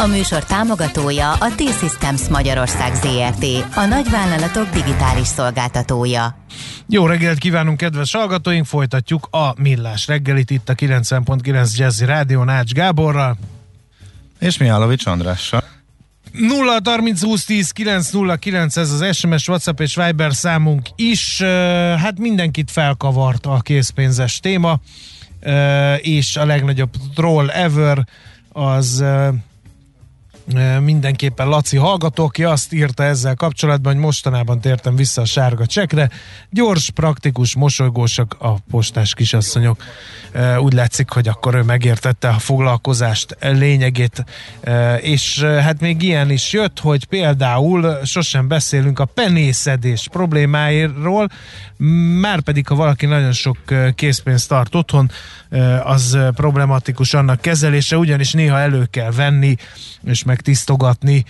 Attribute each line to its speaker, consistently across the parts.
Speaker 1: A műsor támogatója a T-Systems Magyarország ZRT, a nagyvállalatok digitális szolgáltatója.
Speaker 2: Jó reggelt kívánunk, kedves hallgatóink! Folytatjuk a Millás reggelit itt a 90.9 Jazzy Rádió Nács Gáborral.
Speaker 3: És Mihálovics Andrással.
Speaker 2: 0 30 20 10 909 ez az SMS, WhatsApp és Viber számunk is. Hát mindenkit felkavart a készpénzes téma, és a legnagyobb troll ever az mindenképpen Laci hallgató, aki azt írta ezzel kapcsolatban, hogy mostanában tértem vissza a sárga csekre. Gyors, praktikus, mosolygósak a postás kisasszonyok. Úgy látszik, hogy akkor ő megértette a foglalkozást lényegét, és hát még ilyen is jött, hogy például sosem beszélünk a penészedés problémáiról, már pedig ha valaki nagyon sok készpénzt tart otthon, az problematikus annak kezelése, ugyanis néha elő kell venni, és meg tisztogatni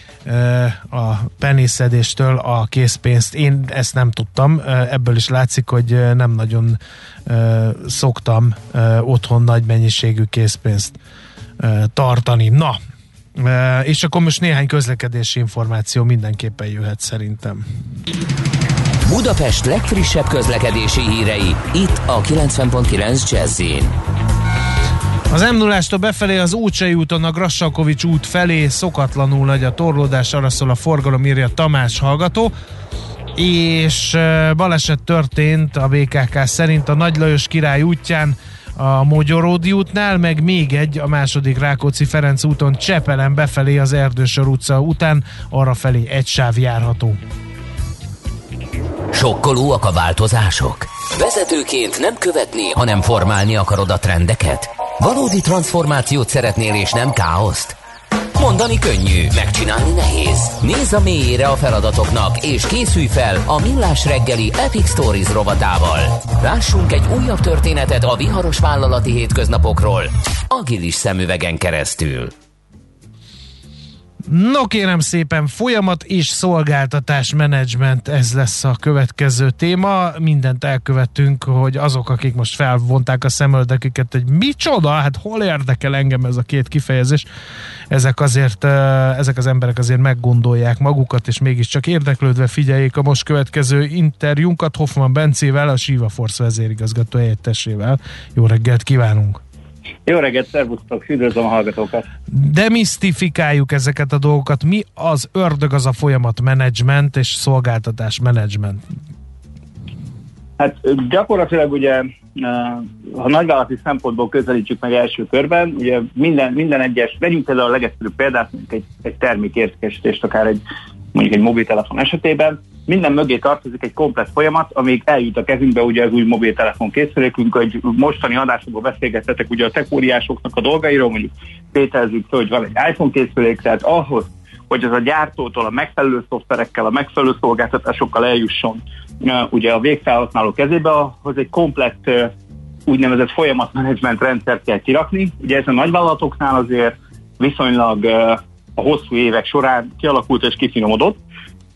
Speaker 2: a penészedéstől a készpénzt. Én ezt nem tudtam, ebből is látszik, hogy nem nagyon szoktam otthon nagy mennyiségű készpénzt tartani. Na, és akkor most néhány közlekedési információ mindenképpen jöhet szerintem.
Speaker 4: Budapest legfrissebb közlekedési hírei, itt a 90.9 jazz
Speaker 2: az m 0 befelé az Ócsai úton a Grassalkovics út felé szokatlanul nagy a torlódás, arra szól a forgalom, írja Tamás hallgató és baleset történt a BKK szerint a Nagy Lajos király útján a Mogyoródi útnál, meg még egy a második Rákóczi Ferenc úton Csepelen befelé az Erdősor utca után, arra felé egy sáv járható.
Speaker 4: Sokkolóak a változások? Vezetőként nem követni, hanem formálni akarod a trendeket? Valódi transformációt szeretnél és nem káoszt? Mondani könnyű, megcsinálni nehéz. Nézz a mélyére a feladatoknak, és készülj fel a Millás reggeli Epic Stories rovatával. Lássunk egy újabb történetet a viharos vállalati hétköznapokról, agilis szemüvegen keresztül.
Speaker 2: No kérem szépen, folyamat és szolgáltatás menedzsment, ez lesz a következő téma. Mindent elkövettünk, hogy azok, akik most felvonták a szemöldeküket, hogy micsoda, hát hol érdekel engem ez a két kifejezés, ezek azért, ezek az emberek azért meggondolják magukat, és mégiscsak érdeklődve figyeljék a most következő interjúnkat Hoffman Bencével, a Siva Force vezérigazgató helyettesével. Jó reggelt kívánunk!
Speaker 5: Jó reggelt, szervusztok, üdvözlöm a hallgatókat.
Speaker 2: Demisztifikáljuk ezeket a dolgokat. Mi az ördög az a folyamat menedzsment és szolgáltatás menedzsment?
Speaker 5: Hát gyakorlatilag ugye, ha nagyvállalati szempontból közelítjük meg első körben, ugye minden, minden egyes, vegyünk például a legegyszerűbb példát, mondjuk egy, egy termék értékesítést, akár egy mondjuk egy mobiltelefon esetében, minden mögé tartozik egy komplex folyamat, amíg eljut a kezünkbe ugye az új mobiltelefon készülékünk, hogy mostani adásokban beszélgettetek ugye a tekóriásoknak a dolgairól, mondjuk tételezzük hogy van egy iPhone készülék, tehát ahhoz, hogy az a gyártótól a megfelelő szoftverekkel, a megfelelő szolgáltatásokkal eljusson ugye a végfelhasználó kezébe, ahhoz egy komplett úgynevezett folyamatmenedzsment rendszert kell kirakni. Ugye ez a nagyvállalatoknál azért viszonylag a hosszú évek során kialakult és kifinomodott.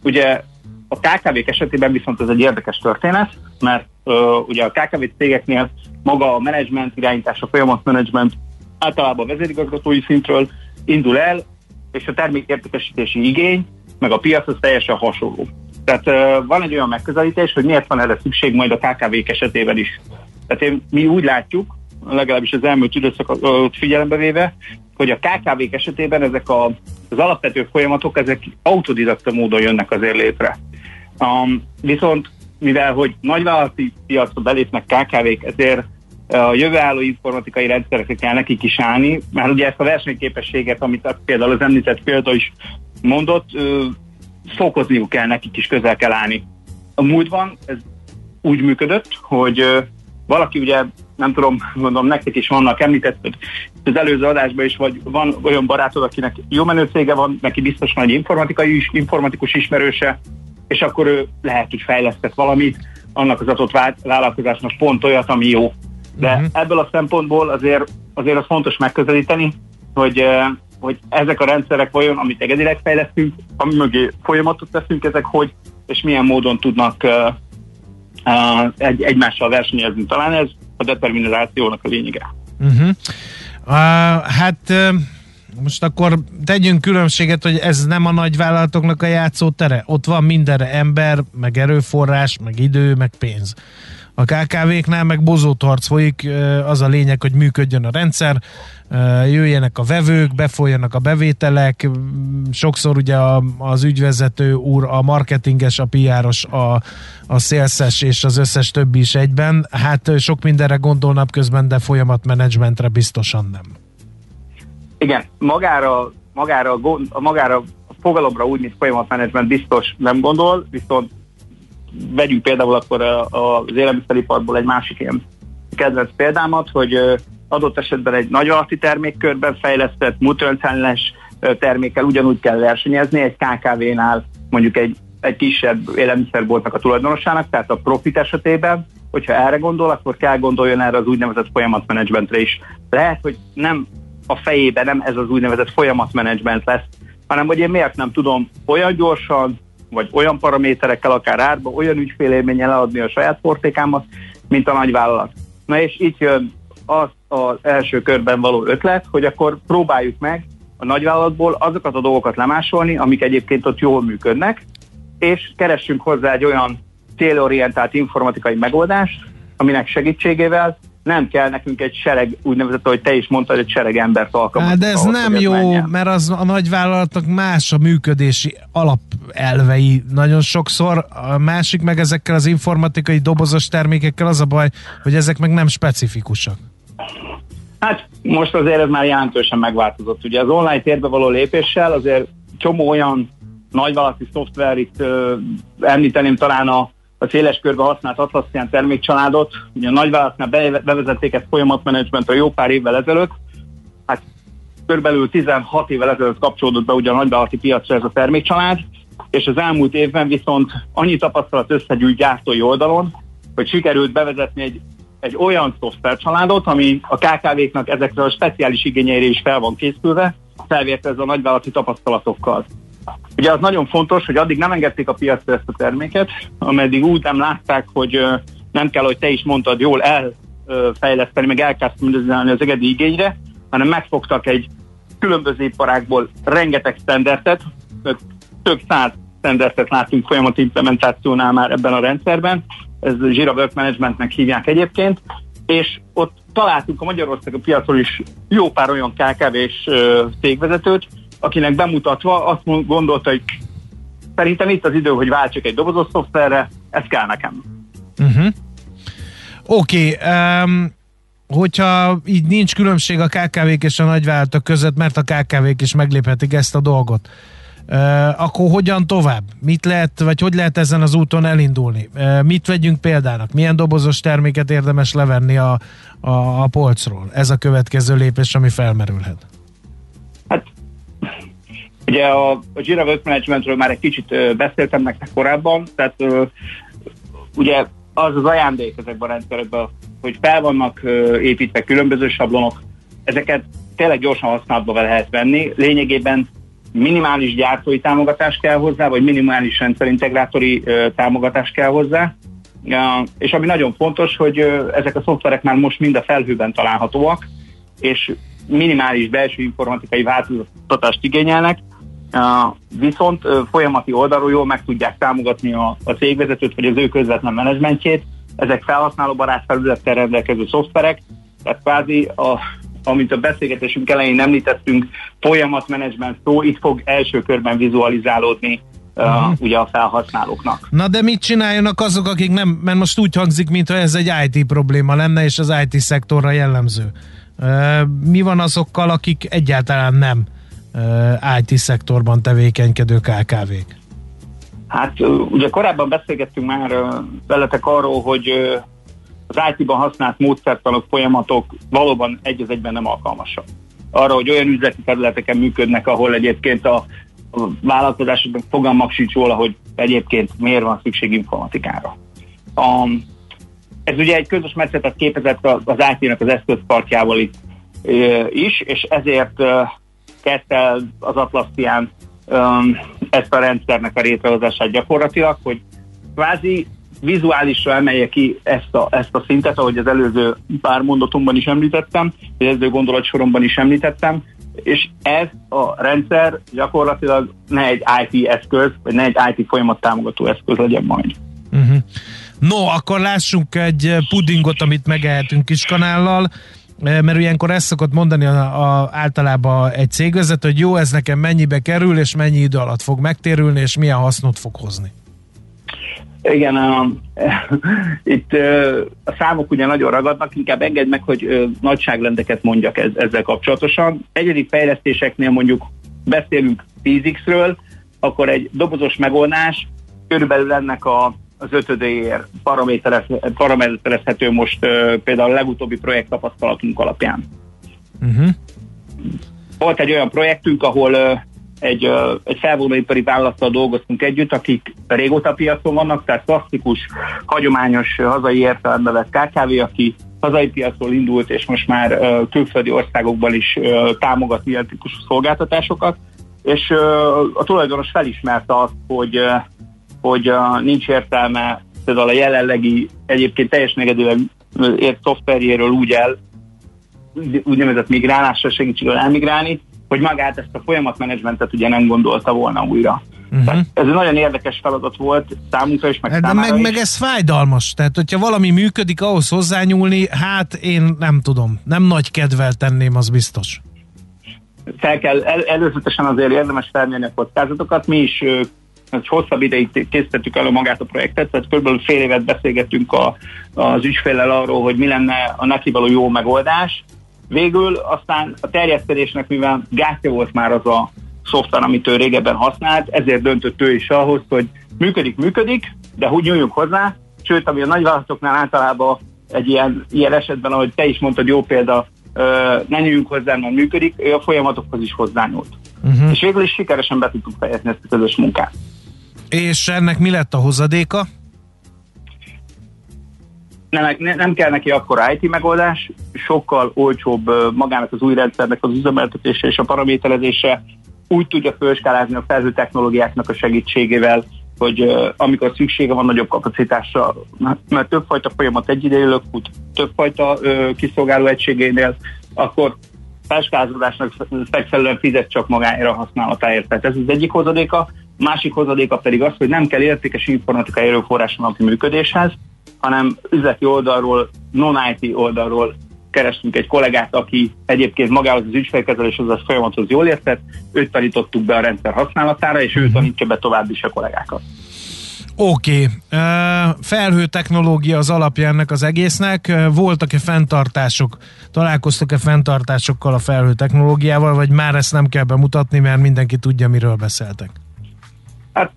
Speaker 5: Ugye a KKV-k esetében viszont ez egy érdekes történet, mert uh, ugye a KKV cégeknél maga a menedzsment irányítás, a folyamat menedzsment általában a vezérigazgatói szintről indul el, és a termékértékesítési igény, meg a piac az teljesen hasonló. Tehát uh, van egy olyan megközelítés, hogy miért van erre szükség majd a KKV-k esetében is. Tehát én, mi úgy látjuk, legalábbis az elmúlt időszakot figyelembe véve, hogy a KKV-k esetében ezek a, az alapvető folyamatok, ezek autodidakta módon jönnek azért létre. Um, viszont mivel, hogy nagyvállalati piacra belépnek KKV-k, ezért a jövőálló informatikai rendszerekre kell nekik is állni, mert ugye ezt a versenyképességet, amit például az említett példa is mondott, fokozniuk kell, nekik is közel kell állni. A múltban ez úgy működött, hogy valaki ugye, nem tudom, mondom, nektek is vannak, említett az előző adásban is, vagy van olyan barátod, akinek jó menő cége van, neki biztos van egy informatikai is, informatikus ismerőse, és akkor ő lehet, hogy fejlesztett valamit, annak az adott vállalkozásnak pont olyat, ami jó. De uh-huh. ebből a szempontból azért, azért az fontos megközelíteni, hogy, hogy ezek a rendszerek vajon, amit egyedileg fejlesztünk, ami mögé folyamatot teszünk, ezek hogy, és milyen módon tudnak uh, uh, egy, egymással versenyezni. Talán ez a determinizációnak a lényege.
Speaker 2: Uh-huh. Uh, hát uh, most akkor tegyünk különbséget, hogy ez nem a nagyvállalatoknak a játszótere. Ott van mindenre ember, meg erőforrás, meg idő, meg pénz. A KKV-knál meg bozótarc folyik, az a lényeg, hogy működjön a rendszer, jöjjenek a vevők, befolyjanak a bevételek, sokszor ugye az ügyvezető úr, a marketinges, a piáros, a, a szélszes és az összes többi is egyben. Hát sok mindenre gondol napközben, de folyamatmenedzsmentre biztosan nem.
Speaker 5: Igen, magára, magára, magára a fogalomra úgy, mint folyamatmenedzsment biztos nem gondol, viszont vegyünk például akkor az élelmiszeriparból egy másik ilyen kedvenc példámat, hogy adott esetben egy nagyalati termékkörben fejlesztett multinacionális termékkel ugyanúgy kell versenyezni egy KKV-nál mondjuk egy, egy kisebb élelmiszerboltnak a tulajdonosának, tehát a profit esetében, hogyha erre gondol, akkor kell gondoljon erre az úgynevezett folyamatmenedzsmentre is. Lehet, hogy nem a fejében nem ez az úgynevezett folyamatmenedzsment lesz, hanem hogy én miért nem tudom olyan gyorsan, vagy olyan paraméterekkel, akár árba, olyan ügyfélélménnyel eladni a saját portékámat, mint a nagyvállalat. Na és itt jön az az első körben való ötlet, hogy akkor próbáljuk meg a nagyvállalatból azokat a dolgokat lemásolni, amik egyébként ott jól működnek, és keressünk hozzá egy olyan célorientált informatikai megoldást, aminek segítségével nem kell nekünk egy sereg, úgynevezett, hogy te is mondtad, egy sereg embert alkalmazni.
Speaker 2: De ez ahhoz, nem jó, menjen. mert az a nagyvállalatnak más a működési alapelvei nagyon sokszor. A másik meg ezekkel az informatikai dobozos termékekkel az a baj, hogy ezek meg nem specifikusak.
Speaker 5: Hát most azért ez már jelentősen megváltozott. Ugye az online térbe való lépéssel azért csomó olyan nagyvállalati szoftver, itt ö, említeném talán a a széles körbe használt Atlassian termékcsaládot. Ugye a nagyvállalatnál bevezették ezt folyamatmenedzsmentre jó pár évvel ezelőtt. Hát körülbelül 16 évvel ezelőtt kapcsolódott be ugye a nagyvállalati piacra ez a termékcsalád, és az elmúlt évben viszont annyi tapasztalat összegyűjt gyártói oldalon, hogy sikerült bevezetni egy, egy olyan szoftvercsaládot, ami a KKV-knak ezekre a speciális igényeire is fel van készülve, felvérte ez a nagyvállalati tapasztalatokkal. Ugye az nagyon fontos, hogy addig nem engedték a piacra ezt a terméket, ameddig úgy nem látták, hogy nem kell, hogy te is mondtad, jól elfejleszteni, meg elkezdeni az egedi igényre, hanem megfogtak egy különböző iparákból rengeteg standardet, több száz standardet látunk folyamat implementációnál már ebben a rendszerben, ez Jira Work Managementnek hívják egyébként, és ott találtunk a Magyarország a piacról is jó pár olyan KKV-s cégvezetőt, akinek bemutatva azt gondolta, hogy szerintem itt az idő, hogy váltsak egy dobozos szoftverre, ez kell nekem.
Speaker 2: Uh-huh. Oké, okay, um, hogyha így nincs különbség a KKV-k és a nagyvállalatok között, mert a KKV-k is megléphetik ezt a dolgot, uh, akkor hogyan tovább? Mit lehet, vagy hogy lehet ezen az úton elindulni? Uh, mit vegyünk példának? Milyen dobozos terméket érdemes levenni a, a, a polcról? Ez a következő lépés, ami felmerülhet.
Speaker 5: Ugye a, a Jira Work Managementről már egy kicsit beszéltem nektek korábban, tehát ugye az az ajándék ezekben a rendszerekben, hogy fel vannak építve különböző sablonok, ezeket tényleg gyorsan használatba lehet venni. Lényegében minimális gyártói támogatás kell hozzá, vagy minimális rendszerintegrátori támogatás kell hozzá. És ami nagyon fontos, hogy ezek a szoftverek már most mind a felhőben találhatóak, és minimális belső informatikai változtatást igényelnek, viszont folyamati oldalról jól meg tudják támogatni a, a cégvezetőt, vagy az ő közvetlen menedzsmentjét. Ezek felhasználóbarát felülettel rendelkező szoftverek, tehát kvázi a, amit a beszélgetésünk elején említettünk, folyamatmenedzsment szó, itt fog első körben vizualizálódni uh, ugye a felhasználóknak.
Speaker 2: Na de mit csináljanak azok, akik nem, mert most úgy hangzik, mintha ez egy IT probléma lenne, és az IT szektorra jellemző. Uh, mi van azokkal, akik egyáltalán nem IT szektorban tevékenykedő KKV-k?
Speaker 5: Hát ugye korábban beszélgettünk már veletek arról, hogy az IT-ban használt módszertanok, folyamatok valóban egy az egyben nem alkalmasak. Arra, hogy olyan üzleti területeken működnek, ahol egyébként a, a vállalkozásoknak fogalmak sincs róla, hogy egyébként miért van szükség informatikára. A, ez ugye egy közös metszetet képezett az IT-nak az eszközparkjával itt is, és ezért kezdte az Atlassian ezt a rendszernek a létrehozását gyakorlatilag, hogy kvázi vizuálisra emelje ki ezt a, ezt a szintet, ahogy az előző pár mondatomban is említettem, vagy előző gondolatsoromban is említettem, és ez a rendszer gyakorlatilag ne egy IT eszköz, vagy ne egy IT folyamat támogató eszköz legyen majd.
Speaker 2: Uh-huh. No, akkor lássunk egy pudingot, amit megehetünk kis kanállal, mert ilyenkor ezt szokott mondani a, a, általában egy cégvezető, hogy jó, ez nekem mennyibe kerül, és mennyi idő alatt fog megtérülni, és milyen hasznot fog hozni.
Speaker 5: Igen, a, itt a számok ugye nagyon ragadnak, inkább engedd meg, hogy nagyságrendeket mondjak ez, ezzel kapcsolatosan. Egyedi fejlesztéseknél mondjuk beszélünk 10x-ről, akkor egy dobozos megoldás körülbelül ennek a, az ötödéért paraméterezhető most például a legutóbbi projekt tapasztalatunk alapján. Uh-huh. Volt egy olyan projektünk, ahol egy, egy felvonóipari vállalattal dolgoztunk együtt, akik régóta piacon vannak, tehát klasszikus, hagyományos hazai értelembe vett KKV, aki hazai piacról indult, és most már külföldi országokban is támogat ilyen típusú szolgáltatásokat, és a tulajdonos felismerte azt, hogy, hogy nincs értelme például a jelenlegi egyébként teljesen egyedül ért szoftverjéről úgy el, úgynevezett migrálásra segítségül elmigrálni, hogy magát ezt a folyamatmenedzsmentet ugye nem gondolta volna újra. Uh-huh. ez egy nagyon érdekes feladat volt számunkra is, meg
Speaker 2: hát De meg, is. meg ez fájdalmas, tehát hogyha valami működik, ahhoz hozzányúlni, hát én nem tudom, nem nagy kedvel tenném, az biztos.
Speaker 5: Fel kell, el, előzetesen azért érdemes felmérni a kockázatokat, mi is egy hosszabb ideig készítettük elő magát a projektet, tehát kb. fél évet beszélgettünk a, az ügyféllel arról, hogy mi lenne a neki való jó megoldás, Végül aztán a terjesztésnek, mivel gátja volt már az a szoftver, amit ő régebben használt, ezért döntött ő is ahhoz, hogy működik, működik, de hogy nyúljunk hozzá, sőt, ami a nagyvállalatoknál általában egy ilyen, ilyen esetben, ahogy te is mondtad, jó példa, ne nyúljunk hozzá, mert működik, ő a folyamatokhoz is hozzányúlt. Uh-huh. És végül is sikeresen be tudtuk fejezni ezt a közös munkát.
Speaker 2: És ennek mi lett a hozadéka?
Speaker 5: nem, nem kell neki akkor IT megoldás, sokkal olcsóbb magának az új rendszernek az üzemeltetése és a paraméterezése, úgy tudja felskálázni a felhő technológiáknak a segítségével, hogy amikor szüksége van nagyobb kapacitásra, mert többfajta folyamat egy idejűleg fut, többfajta kiszolgáló egységénél, akkor felskálázódásnak megfelelően fizet csak magára a használatáért. Tehát ez az egyik hozadéka. Másik hozadéka pedig az, hogy nem kell értékes informatikai erőforrás a működéshez, hanem üzleti oldalról, non-IT oldalról kerestünk egy kollégát, aki egyébként magához az ügyfélkezeléshez az folyamathoz jól értett, őt tanítottuk be a rendszer használatára, és ő uh-huh. tanítja be tovább is a kollégákat.
Speaker 2: Oké, okay. felhő technológia az alapja ennek az egésznek. Voltak-e fenntartások, találkoztok-e fenntartásokkal a felhő technológiával, vagy már ezt nem kell bemutatni, mert mindenki tudja, miről beszéltek?
Speaker 5: Hát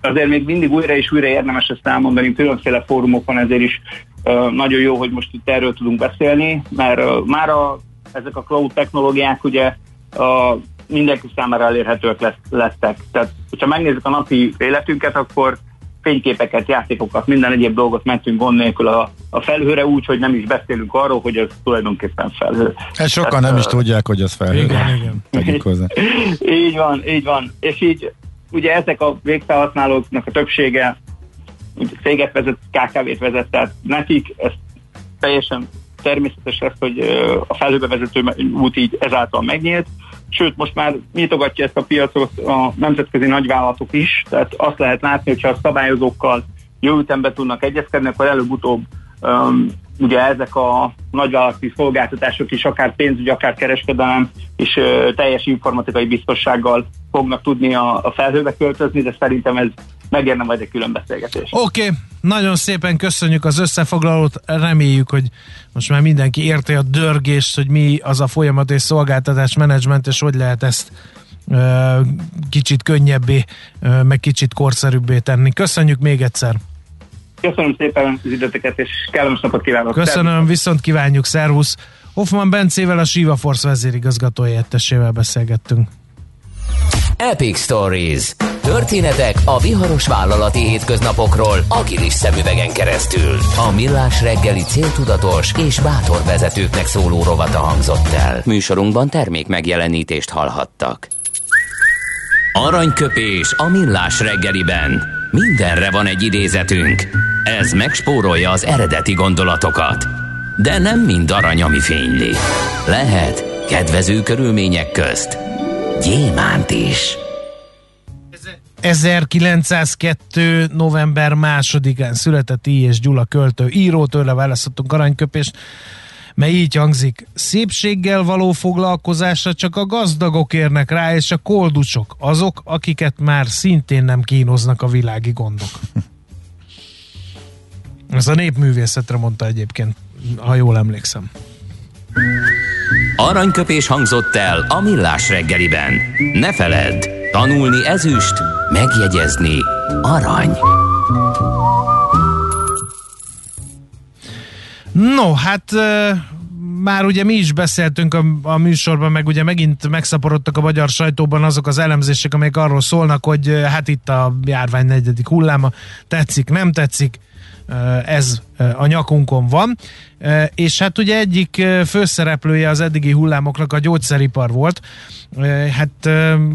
Speaker 5: azért még mindig újra és újra érdemes ezt elmondani, különféle fórumokon ezért is uh, nagyon jó, hogy most itt erről tudunk beszélni, mert uh, már a, ezek a cloud technológiák ugye uh, mindenki számára elérhetőek lett, lettek. Tehát, hogyha megnézzük a napi életünket, akkor fényképeket, játékokat, minden egyéb dolgot mentünk gond nélkül a, a felhőre úgy, hogy nem is beszélünk arról, hogy ez tulajdonképpen felhő.
Speaker 3: Ezt sokan Tehát, nem is tudják, hogy ez felhő.
Speaker 2: Igen,
Speaker 5: igen. így van, így van. És így ugye ezek a végfelhasználóknak a többsége céget vezet, KKV-t vezet, tehát nekik ez teljesen természetes lesz, hogy a felhőbe vezető út így ezáltal megnyílt, sőt most már nyitogatja ezt a piacot a nemzetközi nagyvállalatok is, tehát azt lehet látni, hogyha a szabályozókkal jó ütembe tudnak egyezkedni, akkor előbb-utóbb ugye ezek a nagyvállalati szolgáltatások is, akár pénzügy, akár kereskedelem, és uh, teljes informatikai biztossággal fognak tudni a, a felhőbe költözni, de szerintem ez megérne majd egy külön beszélgetés.
Speaker 2: Oké, okay. nagyon szépen köszönjük az összefoglalót, reméljük, hogy most már mindenki érti a dörgést, hogy mi az a folyamat és szolgáltatás menedzsment, és hogy lehet ezt uh, kicsit könnyebbé, uh, meg kicsit korszerűbbé tenni. Köszönjük még egyszer!
Speaker 5: Köszönöm szépen az időteket, és kellemes napot kívánok.
Speaker 2: Köszönöm, szervusz. viszont kívánjuk, szervusz. Hoffman Bencével, a Siva Force vezérigazgatója beszélgettünk.
Speaker 4: Epic Stories. Történetek a viharos vállalati hétköznapokról agilis szemüvegen keresztül. A Millás reggeli céltudatos és bátor vezetőknek szóló rovata hangzott el. Műsorunkban termék megjelenítést hallhattak. Aranyköpés a Millás reggeliben. Mindenre van egy idézetünk. Ez megspórolja az eredeti gondolatokat. De nem mind arany, ami fényli. Lehet kedvező körülmények közt gyémánt is.
Speaker 2: 1902. november másodikán született I. és Gyula költő író, tőle választottunk aranyköpést, mely így hangzik. Szépséggel való foglalkozásra csak a gazdagok érnek rá, és a koldusok, azok, akiket már szintén nem kínoznak a világi gondok. Ez a népművészetre mondta egyébként, ha jól emlékszem.
Speaker 4: Aranyköpés hangzott el a millás reggeliben. Ne feledd, tanulni ezüst, megjegyezni arany.
Speaker 2: No, hát már ugye mi is beszéltünk a, a műsorban, meg ugye megint megszaporodtak a magyar sajtóban azok az elemzések, amelyek arról szólnak, hogy hát itt a járvány negyedik hulláma, tetszik, nem tetszik, ez a nyakunkon van. És hát ugye egyik főszereplője az eddigi hullámoknak a gyógyszeripar volt. Hát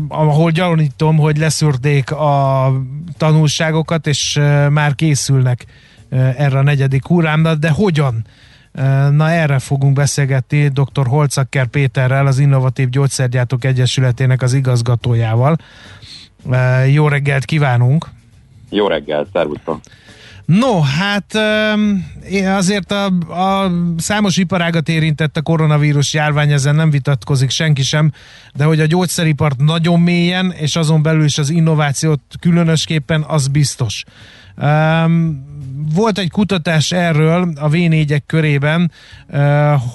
Speaker 2: ahol gyanítom, hogy leszűrték a tanulságokat, és már készülnek erre a negyedik hullámra, de hogyan? Na erre fogunk beszélgetni dr. Holcakker Péterrel, az Innovatív Gyógyszergyártók Egyesületének az igazgatójával. Jó reggelt kívánunk!
Speaker 6: Jó reggelt, szervusztok!
Speaker 2: No, hát azért a, a számos iparágat érintett a koronavírus járvány, ezen nem vitatkozik senki sem, de hogy a gyógyszeripart nagyon mélyen, és azon belül is az innovációt különösképpen, az biztos. Um, volt egy kutatás erről a V4-ek körében,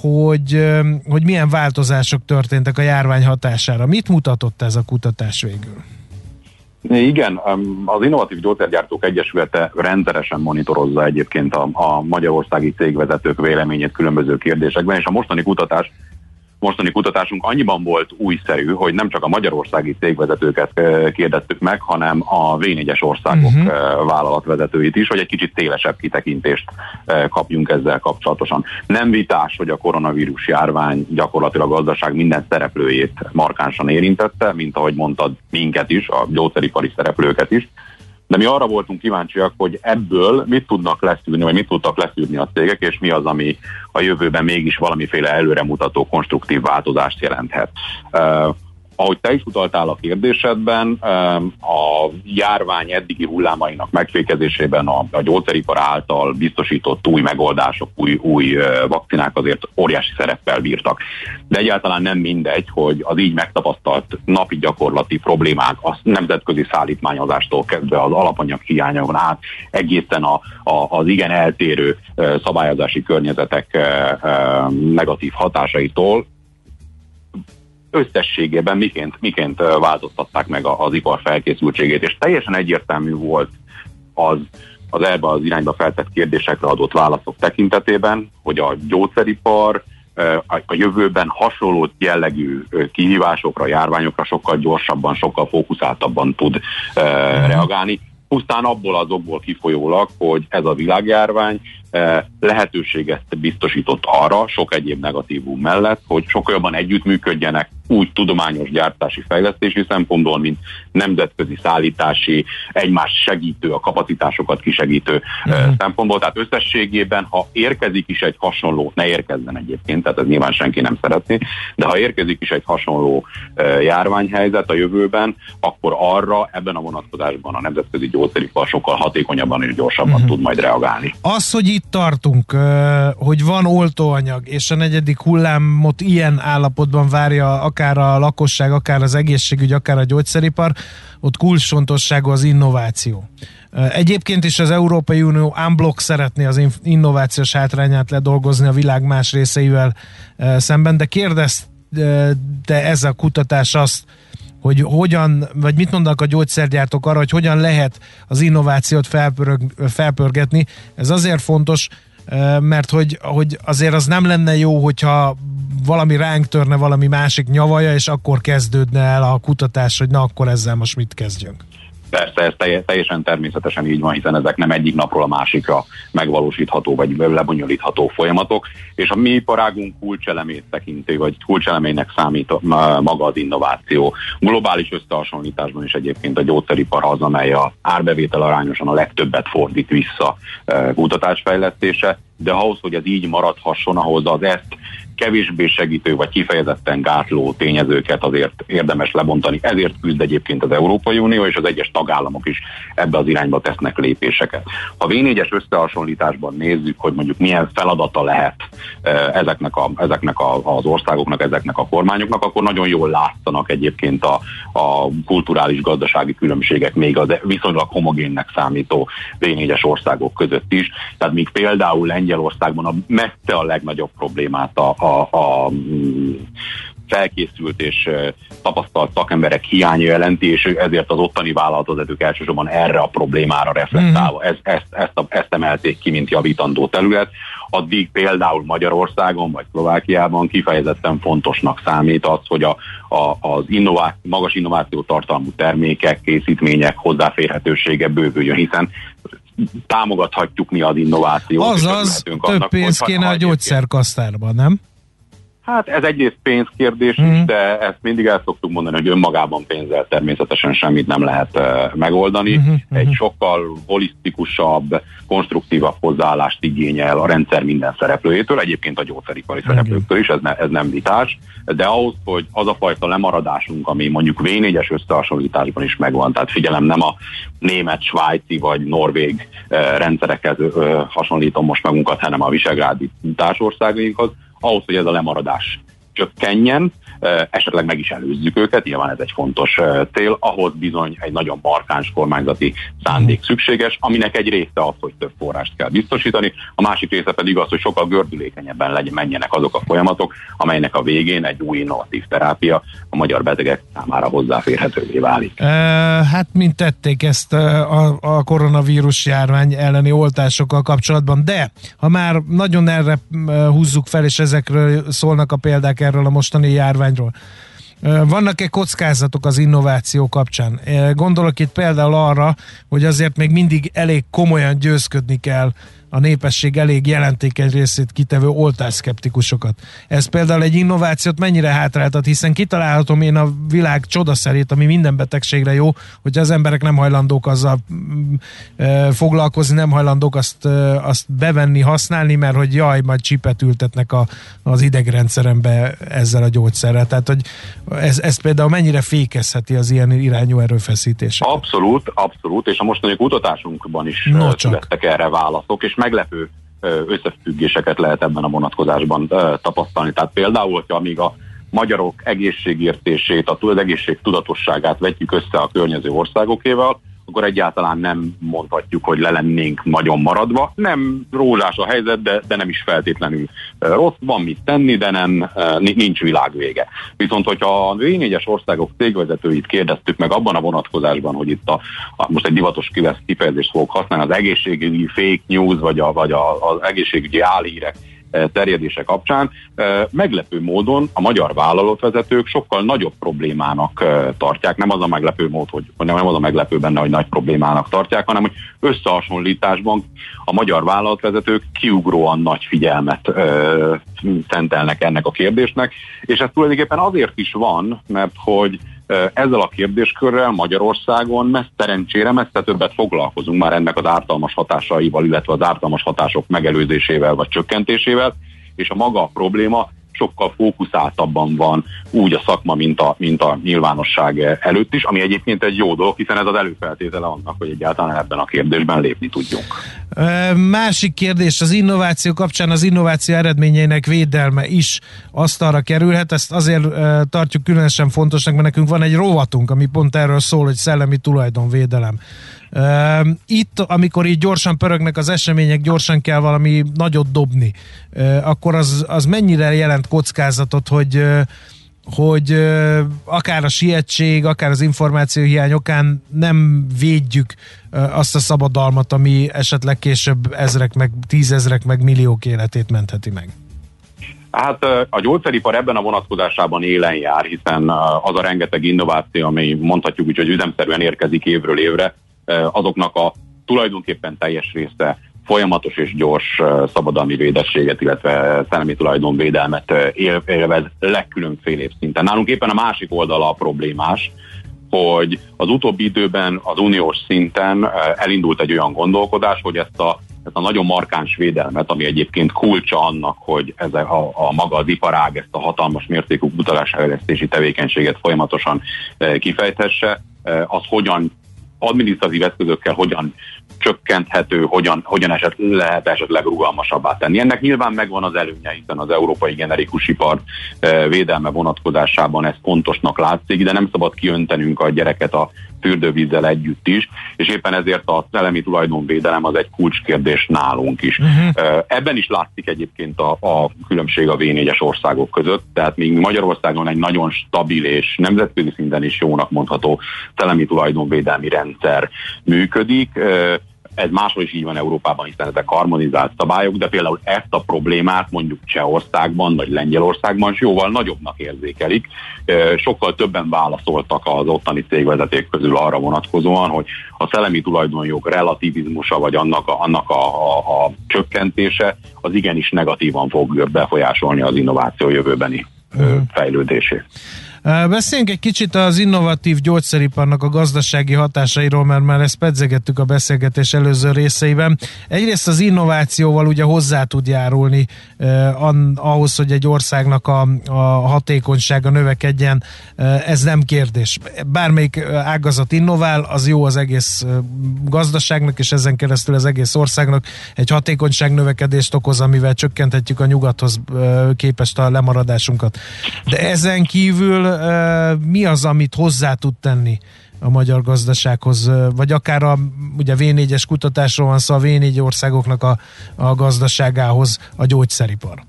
Speaker 2: hogy, hogy milyen változások történtek a járvány hatására. Mit mutatott ez a kutatás végül?
Speaker 6: Igen, az Innovatív Gyógyszergyártók Egyesülete rendszeresen monitorozza egyébként a, a magyarországi cégvezetők véleményét különböző kérdésekben, és a mostani kutatás mostani kutatásunk annyiban volt újszerű, hogy nem csak a magyarországi cégvezetőket kérdeztük meg, hanem a V4-es országok uh-huh. vállalatvezetőit is, hogy egy kicsit szélesebb kitekintést kapjunk ezzel kapcsolatosan. Nem vitás, hogy a koronavírus járvány gyakorlatilag a gazdaság minden szereplőjét markánsan érintette, mint ahogy mondtad, minket is, a gyógyszeripari szereplőket is, de mi arra voltunk kíváncsiak, hogy ebből mit tudnak leszűrni, vagy mit tudtak leszűrni a cégek, és mi az, ami a jövőben mégis valamiféle előremutató konstruktív változást jelenthet ahogy te is utaltál a kérdésedben, a járvány eddigi hullámainak megfékezésében a, a gyógyszeripar által biztosított új megoldások, új, új vakcinák azért óriási szereppel bírtak. De egyáltalán nem mindegy, hogy az így megtapasztalt napi gyakorlati problémák, a nemzetközi szállítmányozástól kezdve az alapanyag hiányon át, egészen a, a, az igen eltérő szabályozási környezetek negatív hatásaitól összességében miként, miként változtatták meg az ipar felkészültségét, és teljesen egyértelmű volt az, az erbe az irányba feltett kérdésekre adott válaszok tekintetében, hogy a gyógyszeripar a jövőben hasonló jellegű kihívásokra, járványokra sokkal gyorsabban, sokkal fókuszáltabban tud uh, reagálni. Pusztán abból az okból kifolyólag, hogy ez a világjárvány lehetőséget biztosított arra, sok egyéb negatívum mellett, hogy sokkal jobban együttműködjenek úgy tudományos gyártási fejlesztési szempontból, mint nemzetközi szállítási, egymás segítő, a kapacitásokat kisegítő uh-huh. szempontból. Tehát összességében, ha érkezik is egy hasonló, ne érkezzen egyébként, tehát ez nyilván senki nem szeretné, de ha érkezik is egy hasonló járványhelyzet a jövőben, akkor arra ebben a vonatkozásban a nemzetközi gyógyszeripar sokkal hatékonyabban és gyorsabban uh-huh. tud majd reagálni.
Speaker 2: Az, hogy itt tartunk, hogy van oltóanyag, és a negyedik hullámot ilyen állapotban várja akár a lakosság, akár az egészségügy, akár a gyógyszeripar, ott kulcsfontosságú az innováció. Egyébként is az Európai Unió unblock szeretné az innovációs hátrányát ledolgozni a világ más részeivel szemben, de kérdezte ez a kutatás azt, hogy hogyan, vagy mit mondanak a gyógyszergyártók arra, hogy hogyan lehet az innovációt felpörög, felpörgetni. Ez azért fontos, mert hogy, hogy azért az nem lenne jó, hogyha valami ránk törne valami másik nyavaja, és akkor kezdődne el a kutatás, hogy na akkor ezzel most mit kezdjünk.
Speaker 6: Persze, ez teljesen természetesen így van, hiszen ezek nem egyik napról a másikra megvalósítható vagy lebonyolítható folyamatok, és a mi iparágunk kulcselemét tekinti, vagy kulcselemének számít maga az innováció. Globális összehasonlításban is egyébként a gyógyszeripar az, amely a árbevétel arányosan a legtöbbet fordít vissza kutatásfejlesztése, de ahhoz, hogy ez így maradhasson, ahhoz az ezt kevésbé segítő vagy kifejezetten gátló tényezőket azért érdemes lebontani. Ezért küzd egyébként az Európai Unió és az egyes tagállamok is ebbe az irányba tesznek lépéseket. Ha V4-es összehasonlításban nézzük, hogy mondjuk milyen feladata lehet ezeknek, a, ezeknek a, az országoknak, ezeknek a kormányoknak, akkor nagyon jól látszanak egyébként a, a kulturális gazdasági különbségek még az viszonylag homogénnek számító V4-es országok között is. Tehát míg például Lengyelországban a messze a legnagyobb problémát a, a, a mm, felkészült és tapasztalt szakemberek hiánya jelenti, és ezért az ottani vállalatvezetők elsősorban erre a problémára reflektálva mm. ezt, ezt, ezt, ezt emelték ki, mint javítandó terület. Addig például Magyarországon vagy Szlovákiában kifejezetten fontosnak számít az, hogy a, a, az innová, magas innováció tartalmú termékek, készítmények hozzáférhetősége bővüljön, hiszen támogathatjuk mi az innovációt.
Speaker 2: Azaz, több pénz kéne a gyógyszerkasztárban, nem?
Speaker 6: Hát ez egyrészt pénzkérdés mm. is, mhm. de ezt mindig el szoktuk mondani, hogy önmagában pénzzel természetesen semmit nem lehet uh, megoldani. Mm-hmm. Egy sokkal holisztikusabb, konstruktívabb hozzáállást igényel a rendszer minden szereplőjétől, egyébként a gyógyszeripari mm-hmm. szereplőktől is, ez, ne, ez nem vitás, de ahhoz, hogy az a fajta lemaradásunk, ami mondjuk V4-es összehasonlításban is megvan, tehát figyelem, nem a német, svájci vagy norvég uh, rendszerekhez uh, hasonlítom most magunkat, hanem a visegrádi társországainkhoz, ahhoz, hogy ez a lemaradás csökkenjen, esetleg meg is előzzük őket, nyilván ez egy fontos cél, ahhoz bizony egy nagyon markáns kormányzati szándék szükséges, aminek egy része az, hogy több forrást kell biztosítani, a másik része pedig az, hogy sokkal gördülékenyebben legyen, menjenek azok a folyamatok, amelynek a végén egy új innovatív terápia a magyar betegek számára hozzáférhetővé válik.
Speaker 2: E, hát mint tették ezt a, a koronavírus járvány elleni oltásokkal kapcsolatban, de ha már nagyon erre húzzuk fel, és ezekről szólnak a példák erről a mostani járványról. Vannak-e kockázatok az innováció kapcsán? Gondolok itt például arra, hogy azért még mindig elég komolyan győzködni kell a népesség elég jelentékeny részét kitevő oltásszkeptikusokat. Ez például egy innovációt mennyire hátráltat, hiszen kitalálhatom én a világ csodaszerét, ami minden betegségre jó, hogy az emberek nem hajlandók azzal mm, foglalkozni, nem hajlandók azt, azt bevenni, használni, mert hogy jaj, majd csipet ültetnek a, az idegrendszerembe ezzel a gyógyszerrel. Tehát, hogy ez, ez például mennyire fékezheti az ilyen irányú erőfeszítéseket?
Speaker 6: Abszolút, abszolút, és a mostani kutatásunkban is no, születtek erre válaszok, és meglepő összefüggéseket lehet ebben a vonatkozásban tapasztalni. Tehát például, hogyha amíg a magyarok egészségértését, az egészség tudatosságát vetjük össze a környező országokéval, akkor egyáltalán nem mondhatjuk, hogy le lennénk nagyon maradva. Nem rózsás a helyzet, de, de nem is feltétlenül rossz. Van mit tenni, de nem nincs világvége. Viszont, hogyha a V4-es országok cégvezetőit kérdeztük meg abban a vonatkozásban, hogy itt a, a most egy divatos kifejezést fogok használni, az egészségügyi fake news, vagy, a, vagy a, az egészségügyi álhírek terjedése kapcsán meglepő módon a magyar vállalatvezetők sokkal nagyobb problémának tartják. Nem az a meglepő mód, hogy nem az a meglepő benne, hogy nagy problémának tartják, hanem hogy összehasonlításban a magyar vállalatvezetők kiugróan nagy figyelmet szentelnek ennek a kérdésnek, és ez tulajdonképpen azért is van, mert hogy ezzel a kérdéskörrel Magyarországon messze szerencsére messze többet foglalkozunk már ennek az ártalmas hatásaival, illetve az ártalmas hatások megelőzésével vagy csökkentésével, és a maga a probléma sokkal fókuszáltabban van úgy a szakma, mint a, mint a nyilvánosság előtt is, ami egyébként egy jó dolog, hiszen ez az előfeltétele annak, hogy egyáltalán ebben a kérdésben lépni tudjunk.
Speaker 2: Másik kérdés, az innováció kapcsán az innováció eredményeinek védelme is asztalra kerülhet, ezt azért tartjuk különösen fontosnak, mert nekünk van egy rovatunk, ami pont erről szól, hogy szellemi tulajdonvédelem. Itt, amikor így gyorsan pörögnek az események, gyorsan kell valami nagyot dobni, akkor az, az mennyire jelent kockázatot, hogy hogy akár a sietség, akár az információ hiány okán nem védjük azt a szabadalmat, ami esetleg később ezrek, meg tízezrek, meg milliók életét mentheti meg.
Speaker 6: Hát a gyógyszeripar ebben a vonatkozásában élen jár, hiszen az a rengeteg innováció, ami mondhatjuk úgy, hogy üzemszerűen érkezik évről évre, azoknak a tulajdonképpen teljes része folyamatos és gyors szabadalmi védességet, illetve szellemi tulajdonvédelmet élvez legkülönfélébb szinten. Nálunk éppen a másik oldala a problémás, hogy az utóbbi időben az uniós szinten elindult egy olyan gondolkodás, hogy ezt a ezt a nagyon markáns védelmet, ami egyébként kulcsa annak, hogy ez a, a maga az iparág ezt a hatalmas mértékű kutatásfejlesztési tevékenységet folyamatosan kifejthesse, az hogyan adminisztratív eszközökkel hogyan csökkenthető, hogyan, hogyan eset, lehet esetleg rugalmasabbá tenni. Ennek nyilván megvan az előnye, hiszen az európai generikus ipar eh, védelme vonatkozásában ez fontosnak látszik, de nem szabad kiöntenünk a gyereket a fürdővízzel együtt is, és éppen ezért a szellemi tulajdonvédelem az egy kulcskérdés nálunk is. Uh-huh. Ebben is látszik egyébként a, a különbség a V4-es országok között, tehát még Magyarországon egy nagyon stabil és nemzetközi szinten is jónak mondható szellemi tulajdonvédelmi rendszer működik ez máshol is így van Európában, hiszen ezek harmonizált szabályok, de például ezt a problémát mondjuk Csehországban vagy Lengyelországban is jóval nagyobbnak érzékelik. Sokkal többen válaszoltak az ottani cégvezeték közül arra vonatkozóan, hogy a szellemi tulajdonjog relativizmusa vagy annak a, annak a, a, a csökkentése az igenis negatívan fog befolyásolni az innováció jövőbeni fejlődését.
Speaker 2: Beszéljünk egy kicsit az innovatív gyógyszeriparnak a gazdasági hatásairól, mert már ezt pedzegettük a beszélgetés előző részeiben. Egyrészt az innovációval ugye hozzá tud járulni eh, ahhoz, hogy egy országnak a, a hatékonysága növekedjen, eh, ez nem kérdés. Bármelyik ágazat innovál, az jó az egész gazdaságnak, és ezen keresztül az egész országnak egy hatékonyság növekedést okoz, amivel csökkenthetjük a nyugathoz képest a lemaradásunkat. De ezen kívül mi az, amit hozzá tud tenni a magyar gazdasághoz, vagy akár a ugye V4-es kutatásról van szó, a V4 országoknak a, a gazdaságához a gyógyszeripar.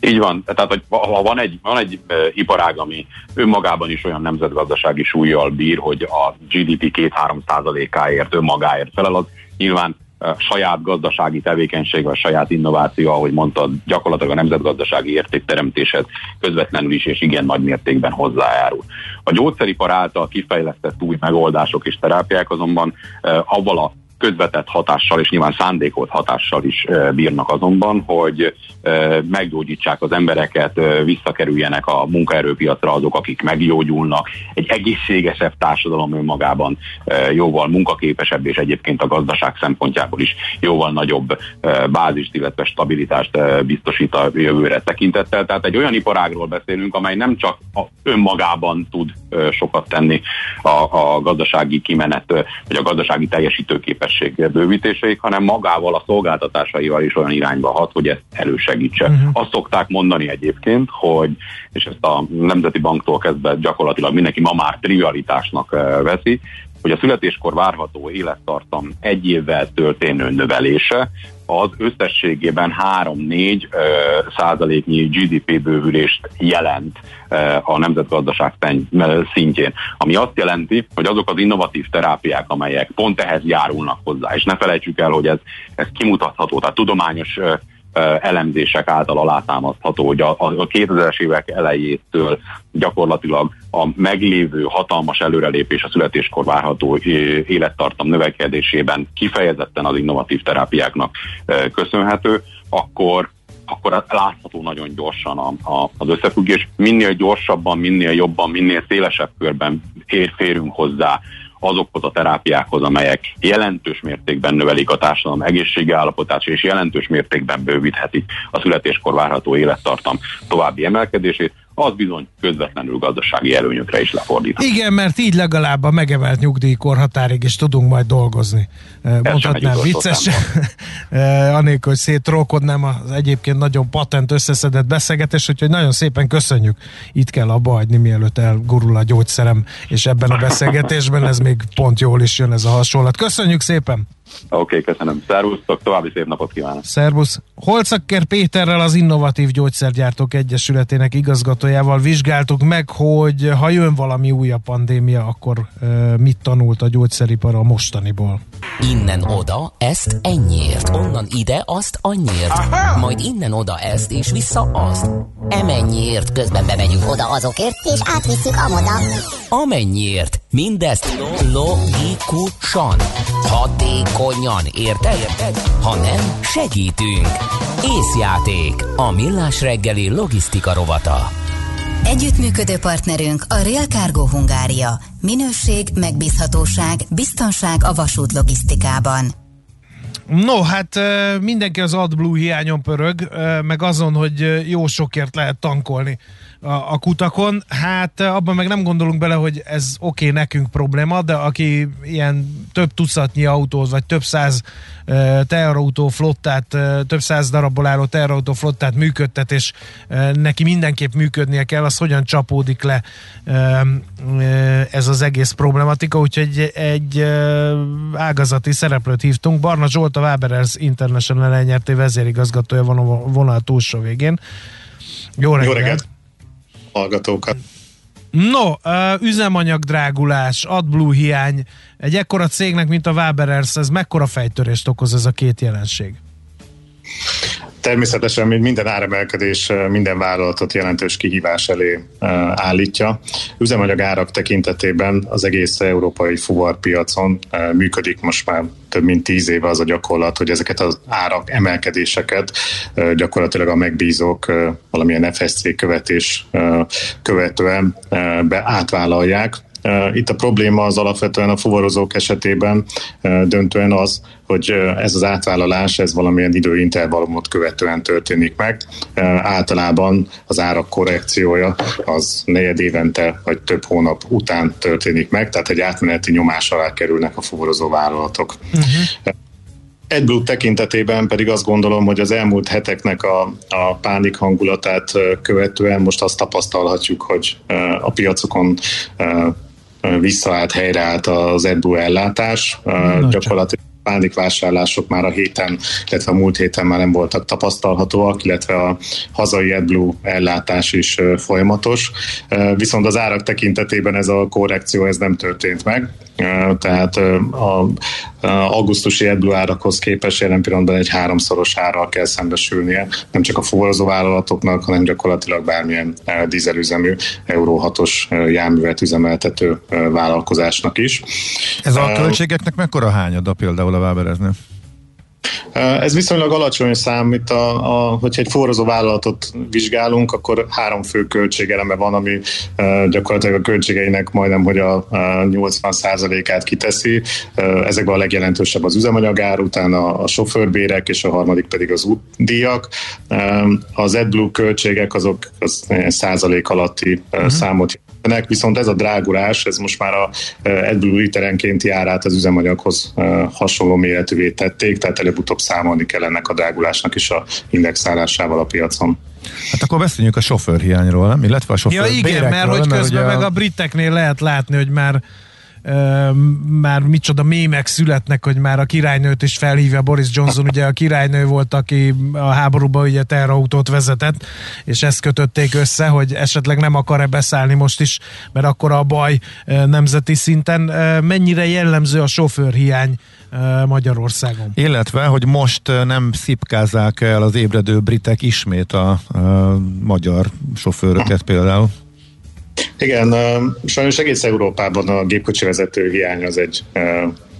Speaker 6: Így van, tehát hogy ha van egy, van egy iparág, ami önmagában is olyan nemzetgazdasági súlyjal bír, hogy a GDP 2-3 százalékáért önmagáért felel, az nyilván saját gazdasági tevékenység, vagy saját innováció, ahogy mondtad, gyakorlatilag a nemzetgazdasági értékteremtéshez közvetlenül is és igen nagy mértékben hozzájárul. A gyógyszeripar által kifejlesztett új megoldások és terápiák azonban avval a közvetett hatással és nyilván szándékolt hatással is bírnak azonban, hogy meggyógyítsák az embereket, visszakerüljenek a munkaerőpiacra azok, akik meggyógyulnak. Egy egészségesebb társadalom önmagában jóval munkaképesebb, és egyébként a gazdaság szempontjából is jóval nagyobb bázist, illetve stabilitást biztosít a jövőre tekintettel. Tehát egy olyan iparágról beszélünk, amely nem csak önmagában tud sokat tenni a, a gazdasági kimenet, vagy a gazdasági teljesítőképesség bővítéséig, hanem magával a szolgáltatásaival is olyan irányba hat, hogy ezt elősegítse. Uh-huh. Azt szokták mondani egyébként, hogy, és ezt a Nemzeti Banktól kezdve gyakorlatilag mindenki ma már trivialitásnak veszi, hogy a születéskor várható élettartam egy évvel történő növelése az összességében 3-4 százaléknyi GDP bővülést jelent a nemzetgazdaság szintjén. Ami azt jelenti, hogy azok az innovatív terápiák, amelyek pont ehhez járulnak hozzá, és ne felejtsük el, hogy ez, ez kimutatható, tehát tudományos elemzések által alátámasztható, hogy a, a 2000-es évek elejétől gyakorlatilag a meglévő hatalmas előrelépés a születéskor várható élettartam növekedésében kifejezetten az innovatív terápiáknak köszönhető, akkor akkor látható nagyon gyorsan a, a, az összefüggés. Minél gyorsabban, minél jobban, minél szélesebb körben ér, férünk hozzá azokhoz a terápiákhoz, amelyek jelentős mértékben növelik a társadalom egészségi állapotát, és jelentős mértékben bővíthetik a születéskor várható élettartam további emelkedését, az bizony közvetlenül gazdasági előnyökre is lefordít.
Speaker 2: Igen, mert így legalább a megevelt nyugdíjkorhatárig is tudunk majd dolgozni. Mondhatnám vicces, anélkül, hogy szétrókodnám az egyébként nagyon patent összeszedett beszélgetés, úgyhogy nagyon szépen köszönjük. Itt kell abba hagyni, mielőtt elgurul a gyógyszerem, és ebben a beszélgetésben ez még pont jól is jön ez a hasonlat. Köszönjük szépen!
Speaker 6: Oké, okay, köszönöm. Szervusztok, további szép napot kívánok.
Speaker 2: Szervusz. Holcakker Péterrel az Innovatív Gyógyszergyártók Egyesületének igazgatójával vizsgáltuk meg, hogy ha jön valami újabb pandémia, akkor mit tanult a gyógyszeripar a mostaniból.
Speaker 4: Innen oda, ezt ennyiért, onnan ide, azt annyiért, Aha! majd innen oda ezt, és vissza azt. Emennyiért közben bemegyünk oda azokért, és átvisszük amoda. Amennyiért, mindezt logikusan, hatékonyan, érted? érted? Ha nem, segítünk. Észjáték, a millás reggeli logisztika rovata.
Speaker 1: Együttműködő partnerünk a Real Cargo Hungária. Minőség, megbízhatóság, biztonság a vasút logisztikában.
Speaker 2: No, hát mindenki az AdBlue hiányon pörög, meg azon, hogy jó sokért lehet tankolni a, a kutakon. Hát abban meg nem gondolunk bele, hogy ez oké, okay, nekünk probléma, de aki ilyen több tucatnyi autót, vagy több száz uh, teherautó flottát, uh, több száz darabból álló teherautó flottát működtet, és uh, neki mindenképp működnie kell, az hogyan csapódik le ez az egész problematika, úgyhogy egy, egy ágazati szereplőt hívtunk. Barna Zsolt, a Waberers International elnyerté vezérigazgatója van a vonal túlsó végén. Jó reggelt! Jó reggelt
Speaker 7: hallgatókat.
Speaker 2: No, uh, üzemanyag drágulás, AdBlue hiány, egy ekkora cégnek, mint a Waberers, ez mekkora fejtörést okoz ez a két jelenség?
Speaker 7: Természetesen, minden áremelkedés minden vállalatot jelentős kihívás elé állítja. Üzemanyag árak tekintetében az egész európai fuvarpiacon működik most már több mint tíz éve az a gyakorlat, hogy ezeket az árak emelkedéseket gyakorlatilag a megbízók valamilyen FSC követés követően be átvállalják, itt a probléma az alapvetően a fuvarozók esetében döntően az, hogy ez az átvállalás, ez valamilyen időintervallumot követően történik meg. Általában az árak korrekciója az negyed évente vagy több hónap után történik meg, tehát egy átmeneti nyomás alá kerülnek a fuvarozó vállalatok. Uh-huh. AdBlue tekintetében pedig azt gondolom, hogy az elmúlt heteknek a, a pánik hangulatát követően most azt tapasztalhatjuk, hogy a piacokon visszaállt, helyreállt az EDBU ellátás. Nagy Gyakorlatilag pánikvásárlások már a héten, illetve a múlt héten már nem voltak tapasztalhatóak, illetve a hazai AdBlue ellátás is folyamatos. Viszont az árak tekintetében ez a korrekció ez nem történt meg tehát a, augusztusi AdBlue árakhoz képest jelen pillanatban egy háromszoros árral kell szembesülnie, nem csak a forrozó vállalatoknak, hanem gyakorlatilag bármilyen dízelüzemű Euró 6-os járművet üzemeltető vállalkozásnak is.
Speaker 3: Ez a költségeknek mekkora hányada például Wabereznél?
Speaker 7: Ez viszonylag alacsony szám, itt a, a, hogyha egy forrozó vállalatot vizsgálunk, akkor három fő költségeleme van, ami gyakorlatilag a költségeinek majdnem, hogy a, a 80%-át kiteszi. Ezekben a legjelentősebb az üzemanyagár, utána a sofőrbérek, és a harmadik pedig az útdíjak. Az AdBlue költségek azok az százalék alatti uh-huh. számot jelentenek, viszont ez a drágulás, ez most már a AdBlue literenkénti árát az üzemanyaghoz hasonló méretűvé tették, tehát előbb-utóbb számolni kell ennek a drágulásnak is a indexálásával a piacon.
Speaker 3: Hát akkor beszéljünk a sofőrhiányról, nem? Illetve a sofőr
Speaker 2: Ja igen, mert hogy közben mert meg a briteknél lehet látni, hogy már már micsoda mémek születnek, hogy már a királynőt is felhívja Boris Johnson, ugye a királynő volt, aki a háborúban ugye terrautót vezetett, és ezt kötötték össze, hogy esetleg nem akar-e beszállni most is, mert akkor a baj nemzeti szinten. Mennyire jellemző a sofőrhiány Magyarországon.
Speaker 3: Illetve, hogy most nem szipkázzák el az ébredő britek ismét a, a magyar sofőröket például.
Speaker 7: Igen, sajnos egész Európában a gépkocsi vezető hiány az egy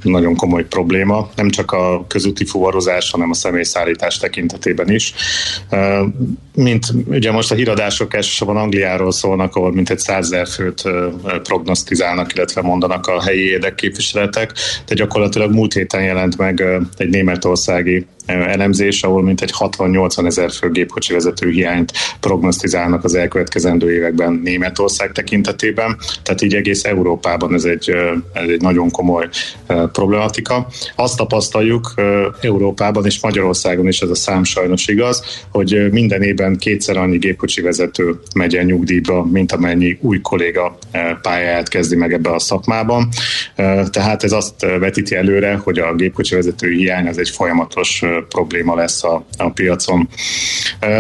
Speaker 7: nagyon komoly probléma, nem csak a közúti fuvarozás, hanem a személyszállítás tekintetében is. Mint ugye most a híradások elsősorban Angliáról szólnak, ahol mintegy százezer főt prognosztizálnak, illetve mondanak a helyi érdekképviseletek, de gyakorlatilag múlt héten jelent meg egy németországi elemzés, ahol mintegy 60-80 ezer fő gépkocsi vezető hiányt prognosztizálnak az elkövetkezendő években Németország tekintetében, tehát így egész Európában ez egy, ez egy nagyon komoly problematika. Azt tapasztaljuk Európában és Magyarországon is ez a szám sajnos igaz, hogy minden évben kétszer annyi gépkocsi vezető megy el nyugdíjba, mint amennyi új kolléga pályáját kezdi meg ebbe a szakmában. Tehát ez azt vetíti előre, hogy a gépkocsi vezető hiány az egy folyamatos probléma lesz a, a piacon.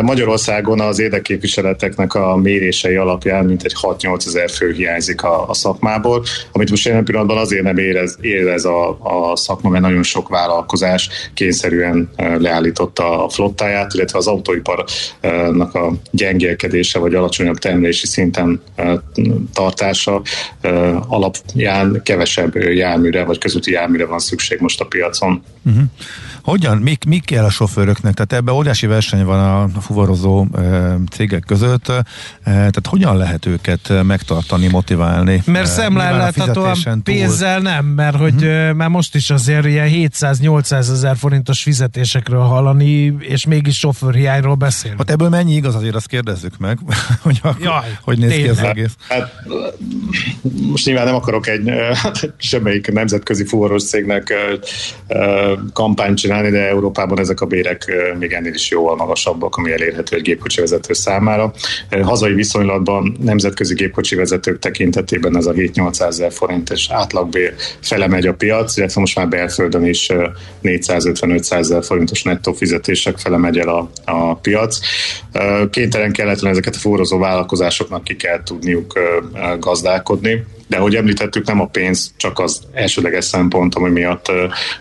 Speaker 7: Magyarországon az érdekképviseleteknek a mérései alapján mintegy 6-8 ezer fő hiányzik a, a szakmából, amit most jelen pillanatban azért nem érez, érez a, a szakma, mert nagyon sok vállalkozás kényszerűen leállította a flottáját, illetve az autóiparnak a gyengélkedése vagy alacsonyabb termelési szinten tartása alapján kevesebb járműre vagy közúti járműre van szükség most a piacon. Uh-huh.
Speaker 3: Hogyan, mik, mik kell a sofőröknek? Tehát ebben óriási verseny van a fuvarozó cégek között, tehát hogyan lehet őket megtartani, motiválni?
Speaker 2: Mert szemlelláthatóan pénzzel nem, mert hogy uh-huh. már most is azért ilyen 700-800 ezer forintos fizetésekről hallani, és mégis sofőrhiányról beszélünk.
Speaker 3: Hát ebből mennyi igaz, azért azt kérdezzük meg, hogy, akkor, Jaj, hogy néz ki az egész. Hát,
Speaker 7: most nyilván nem akarok egy semmelyik nemzetközi fuvaros cégnek kampányt csinálni, de Európában ezek a bérek még ennél is jóval magasabbak, ami elérhető egy gépkocsi vezető számára. Hazai viszonylatban nemzetközi gépkocsi vezetők tekintetében ez a 7-800 ezer forintos átlagbér fele megy a piac, illetve most már belföldön is 450-500 ezer forintos nettó fizetések fele megy el a, a piac. Kénytelen kelletlen ezeket a forrozó vállalkozásoknak ki kell tudniuk gazdálkodni de ahogy említettük, nem a pénz, csak az elsődleges szempont, ami miatt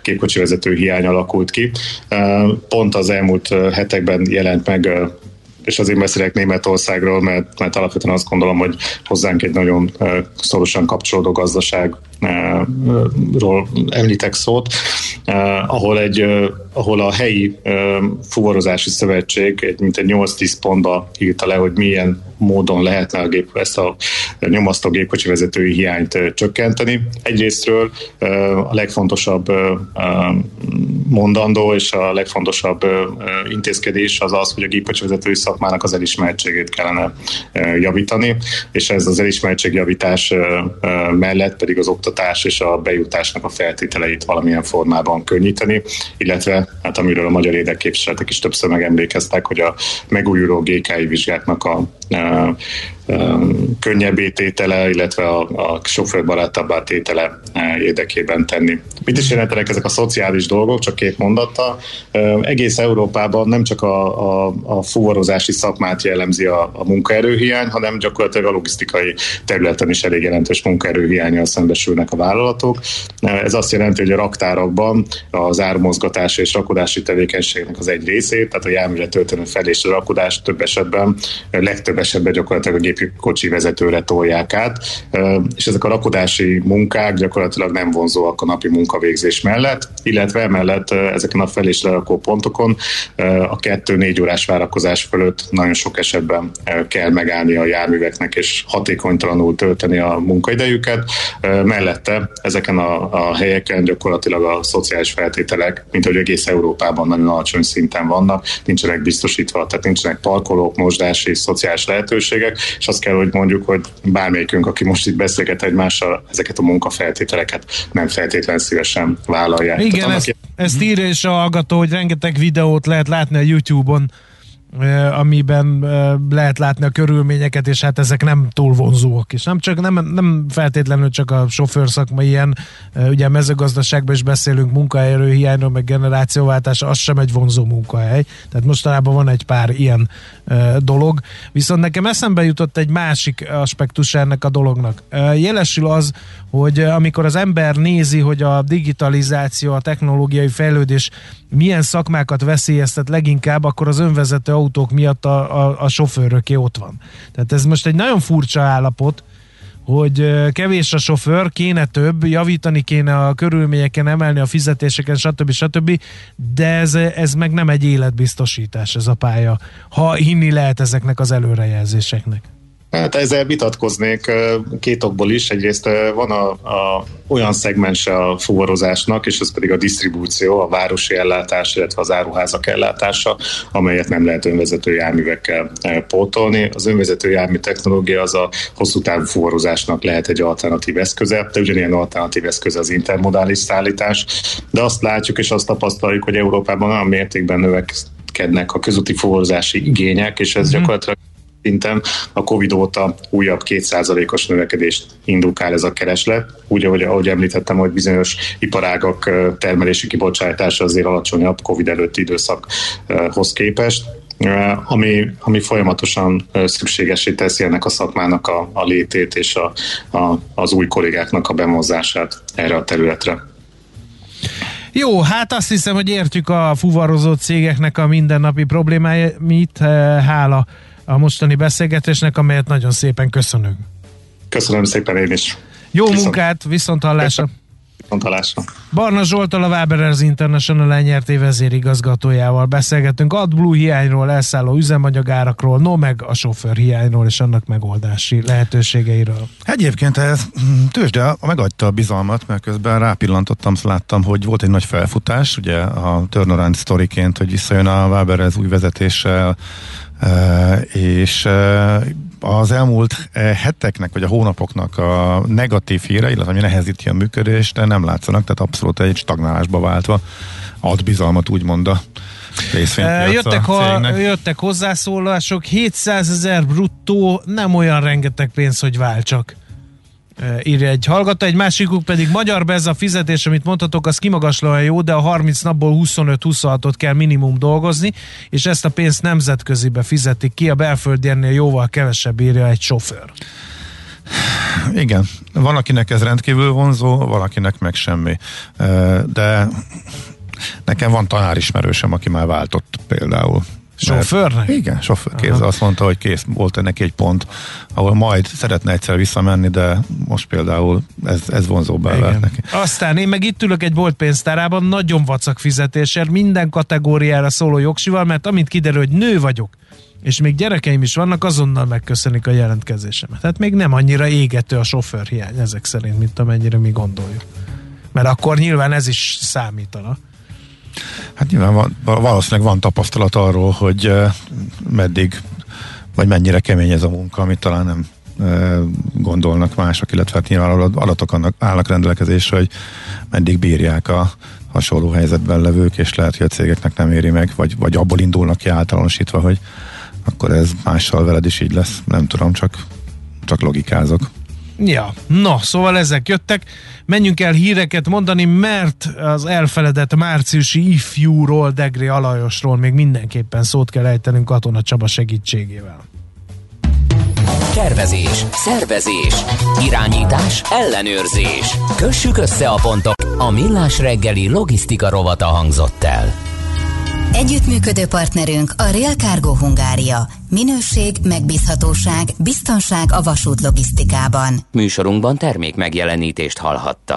Speaker 7: képkocsi vezető hiány alakult ki. Pont az elmúlt hetekben jelent meg és azért beszélek Németországról, mert, mert alapvetően azt gondolom, hogy hozzánk egy nagyon szorosan kapcsolódó gazdaságról említek szót, ahol, egy, ahol a helyi fuvarozási szövetség egy, mint egy 8-10 pontba írta le, hogy milyen módon lehetne a gép, ezt a nyomasztó gépkocsi vezetői hiányt csökkenteni. Egyrésztről a legfontosabb mondandó és a legfontosabb intézkedés az az, hogy a gépkocsi vezetői szakmának az elismertségét kellene javítani, és ez az elismertségjavítás mellett pedig az oktatás és a bejutásnak a feltételeit valamilyen formában könnyíteni, illetve hát amiről a magyar érdekképviseletek is többször megemlékeztek, hogy a megújuló GKI vizsgáknak a könnyebbé tétele, illetve a, a sofőrbarátabbá tétele érdekében tenni. Mit is jelentenek ezek a szociális dolgok, csak két mondattal. Egész Európában nem csak a, a, a fuvarozási szakmát jellemzi a, a munkaerőhiány, hanem gyakorlatilag a logisztikai területen is elég jelentős munkaerőhiányjal szembesülnek a vállalatok. Ez azt jelenti, hogy a raktárakban az ármozgatás és rakodási tevékenységnek az egy részét, tehát a járműre történő fel és rakodás több esetben, legtöbb esetben gyakorlatilag a gépkocsi vezetőre tolják át, és ezek a rakodási munkák gyakorlatilag nem vonzóak a napi munkavégzés mellett, illetve emellett ezeken a fel- és lerakó pontokon a kettő-négy órás várakozás fölött nagyon sok esetben kell megállni a járműveknek, és hatékonytalanul tölteni a munkaidejüket. Mellette ezeken a, a helyeken gyakorlatilag a szociális feltételek, mint hogy egész Európában nagyon alacsony szinten vannak, nincsenek biztosítva, tehát nincsenek parkolók, mosdási, szociális lehetőségek, és azt kell, hogy mondjuk, hogy bármelyikünk, aki most itt beszélget egymással, ezeket a munkafeltételeket nem feltétlenül szívesen vállalják.
Speaker 2: Igen, Tehát ezt, ezt írja is a hallgató, hogy rengeteg videót lehet látni a YouTube-on amiben lehet látni a körülményeket, és hát ezek nem túl vonzóak is. Nem, csak, nem, nem feltétlenül csak a sofőrszakma ilyen, ugye mezőgazdaságban is beszélünk munkaerőhiányról, meg generációváltás, az sem egy vonzó munkahely. Tehát mostanában van egy pár ilyen dolog. Viszont nekem eszembe jutott egy másik aspektus ennek a dolognak. Jelesül az, hogy amikor az ember nézi, hogy a digitalizáció, a technológiai fejlődés milyen szakmákat veszélyeztet leginkább, akkor az önvezető autók miatt a, a, a sofőröké ott van. Tehát ez most egy nagyon furcsa állapot, hogy kevés a sofőr, kéne több, javítani kéne a körülményeken, emelni a fizetéseken, stb. stb. De ez, ez meg nem egy életbiztosítás ez a pálya, ha hinni lehet ezeknek az előrejelzéseknek.
Speaker 7: Hát ezzel vitatkoznék két okból is. Egyrészt van a, a, olyan szegmense a fuvarozásnak, és ez pedig a disztribúció, a városi ellátás, illetve az áruházak ellátása, amelyet nem lehet önvezető járművekkel pótolni. Az önvezető jármű technológia az a hosszú távú fuvarozásnak lehet egy alternatív eszköze, de ugyanilyen alternatív eszköze az intermodális szállítás. De azt látjuk és azt tapasztaljuk, hogy Európában olyan mértékben növekednek a közúti fuvarozási igények, és ez mm-hmm. gyakorlatilag szinten a Covid óta újabb kétszázalékos növekedést indukál ez a kereslet. Úgy, ahogy, ahogy említettem, hogy bizonyos iparágak termelési kibocsátása azért alacsonyabb Covid előtti időszakhoz képest. Ami, ami folyamatosan szükségesé teszi ennek a szakmának a, a létét és a, a, az új kollégáknak a bemozását erre a területre.
Speaker 2: Jó, hát azt hiszem, hogy értjük a fuvarozó cégeknek a mindennapi problémáit. Hála a mostani beszélgetésnek, amelyet nagyon szépen köszönünk.
Speaker 7: Köszönöm szépen én is.
Speaker 2: Jó Viszont. munkát, viszont hallásra.
Speaker 7: Viszontalásra.
Speaker 2: Barna Zsoltal a Waberers International enyerté vezérigazgatójával beszélgetünk AdBlue hiányról, elszálló üzemanyagárakról, no meg a sofőr hiányról és annak megoldási lehetőségeiről.
Speaker 3: Egyébként ez tőzsde megadta a bizalmat, mert közben rápillantottam, láttam, hogy volt egy nagy felfutás, ugye a turnaround sztoriként, hogy visszajön a Waberers új vezetéssel, és az elmúlt heteknek, vagy a hónapoknak a negatív híre, illetve ami nehezíti a működést, de nem látszanak, tehát abszolút egy stagnálásba váltva ad bizalmat, úgymond a
Speaker 2: Jöttek, ha, jöttek hozzászólások, 700 ezer bruttó nem olyan rengeteg pénz, hogy váltsak írja egy hallgató, egy másikuk pedig magyar be ez a fizetés, amit mondhatok, az kimagaslóan jó, de a 30 napból 25-26-ot kell minimum dolgozni, és ezt a pénzt nemzetközibe fizetik ki, a belföldiernél jóval kevesebb írja egy sofőr.
Speaker 3: Igen, van akinek ez rendkívül vonzó, valakinek meg semmi. De nekem van tanárismerősem, aki már váltott például
Speaker 2: Sofőrnek?
Speaker 3: Igen, sofőr kézzel azt mondta, hogy kész, volt neki egy pont, ahol majd szeretne egyszer visszamenni, de most például ez, ez vonzóbbá vált neki.
Speaker 2: Aztán én meg itt ülök egy boltpénztárában, nagyon vacak fizetésért, minden kategóriára szóló jogsival, mert amint kiderül, hogy nő vagyok, és még gyerekeim is vannak, azonnal megköszönik a jelentkezésemet. Tehát még nem annyira égető a sofőrhiány ezek szerint, mint amennyire mi gondoljuk. Mert akkor nyilván ez is számítana.
Speaker 3: Hát nyilván van, valószínűleg van tapasztalat arról, hogy meddig, vagy mennyire kemény ez a munka, amit talán nem gondolnak mások, illetve hát nyilván adatok annak, állnak rendelkezésre, hogy meddig bírják a hasonló helyzetben levők, és lehet, hogy a cégeknek nem éri meg, vagy, vagy abból indulnak ki általánosítva, hogy akkor ez mással veled is így lesz. Nem tudom, csak, csak logikázok.
Speaker 2: Ja, na, szóval ezek jöttek. Menjünk el híreket mondani, mert az elfeledett márciusi ifjúról, Degri Alajosról még mindenképpen szót kell ejtenünk Katona Csaba segítségével.
Speaker 4: Tervezés, szervezés, irányítás, ellenőrzés. Kössük össze a pontok. A Millás reggeli logisztika rovata hangzott el.
Speaker 1: Együttműködő partnerünk a Real Cargo Hungária. Minőség, megbízhatóság, biztonság a vasút logisztikában.
Speaker 4: Műsorunkban termék megjelenítést hallhatta.